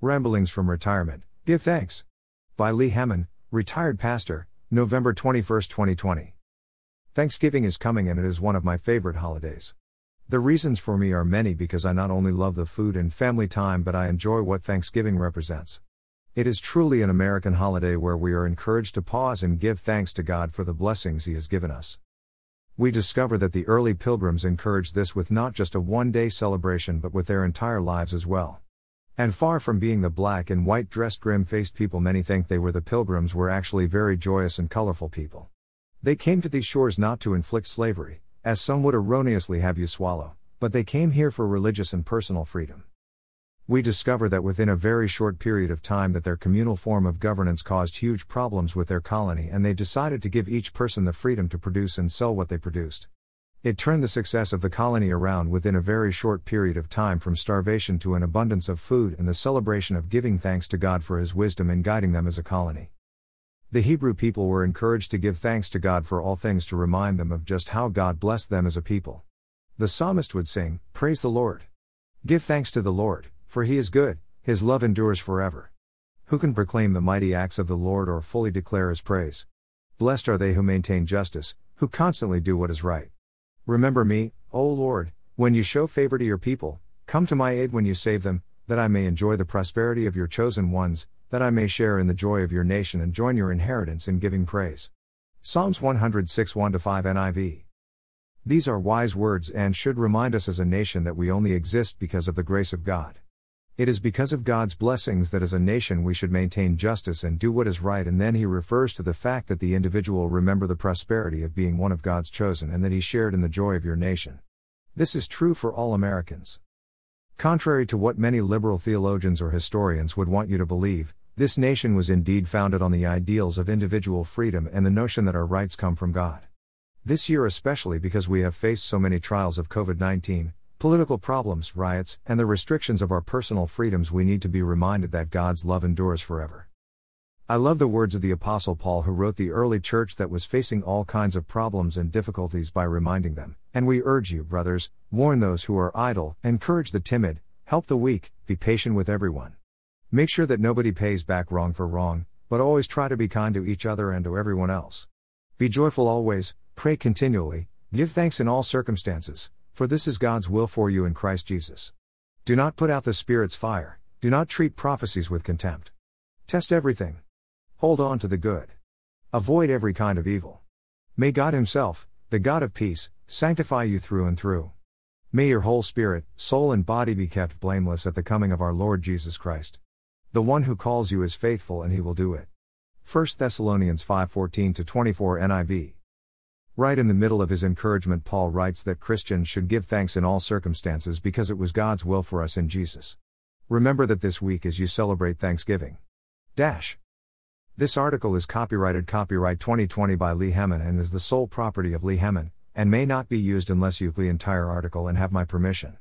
Ramblings from Retirement Give Thanks. By Lee Hammond, Retired Pastor, November 21, 2020. Thanksgiving is coming and it is one of my favorite holidays. The reasons for me are many because I not only love the food and family time but I enjoy what Thanksgiving represents. It is truly an American holiday where we are encouraged to pause and give thanks to God for the blessings He has given us. We discover that the early pilgrims encouraged this with not just a one day celebration but with their entire lives as well. And far from being the black and white dressed grim faced people many think they were, the pilgrims were actually very joyous and colorful people. They came to these shores not to inflict slavery, as some would erroneously have you swallow, but they came here for religious and personal freedom. We discover that within a very short period of time that their communal form of governance caused huge problems with their colony and they decided to give each person the freedom to produce and sell what they produced. It turned the success of the colony around within a very short period of time from starvation to an abundance of food and the celebration of giving thanks to God for His wisdom in guiding them as a colony. The Hebrew people were encouraged to give thanks to God for all things to remind them of just how God blessed them as a people. The psalmist would sing, Praise the Lord! Give thanks to the Lord, for He is good, His love endures forever. Who can proclaim the mighty acts of the Lord or fully declare His praise? Blessed are they who maintain justice, who constantly do what is right. Remember me, O Lord, when you show favor to your people, come to my aid when you save them, that I may enjoy the prosperity of your chosen ones, that I may share in the joy of your nation and join your inheritance in giving praise. Psalms 106 1 5 NIV. These are wise words and should remind us as a nation that we only exist because of the grace of God. It is because of God's blessings that as a nation we should maintain justice and do what is right, and then he refers to the fact that the individual remember the prosperity of being one of God's chosen and that he shared in the joy of your nation. This is true for all Americans. Contrary to what many liberal theologians or historians would want you to believe, this nation was indeed founded on the ideals of individual freedom and the notion that our rights come from God. This year, especially because we have faced so many trials of COVID 19, political problems, riots, and the restrictions of our personal freedoms, we need to be reminded that God's love endures forever. I love the words of the Apostle Paul, who wrote the early church that was facing all kinds of problems and difficulties by reminding them, and we urge you, brothers, warn those who are idle, encourage the timid, help the weak, be patient with everyone. Make sure that nobody pays back wrong for wrong, but always try to be kind to each other and to everyone else. Be joyful always, pray continually, give thanks in all circumstances for this is God's will for you in Christ Jesus. Do not put out the Spirit's fire, do not treat prophecies with contempt. Test everything. Hold on to the good. Avoid every kind of evil. May God Himself, the God of peace, sanctify you through and through. May your whole spirit, soul, and body be kept blameless at the coming of our Lord Jesus Christ. The one who calls you is faithful and he will do it. 1 Thessalonians 5:14 24 NIV. Right in the middle of his encouragement, Paul writes that Christians should give thanks in all circumstances because it was God's will for us in Jesus. Remember that this week as you celebrate Thanksgiving. Dash. This article is copyrighted copyright 2020 by Lee Hammond and is the sole property of Lee Hammond, and may not be used unless you've the entire article and have my permission.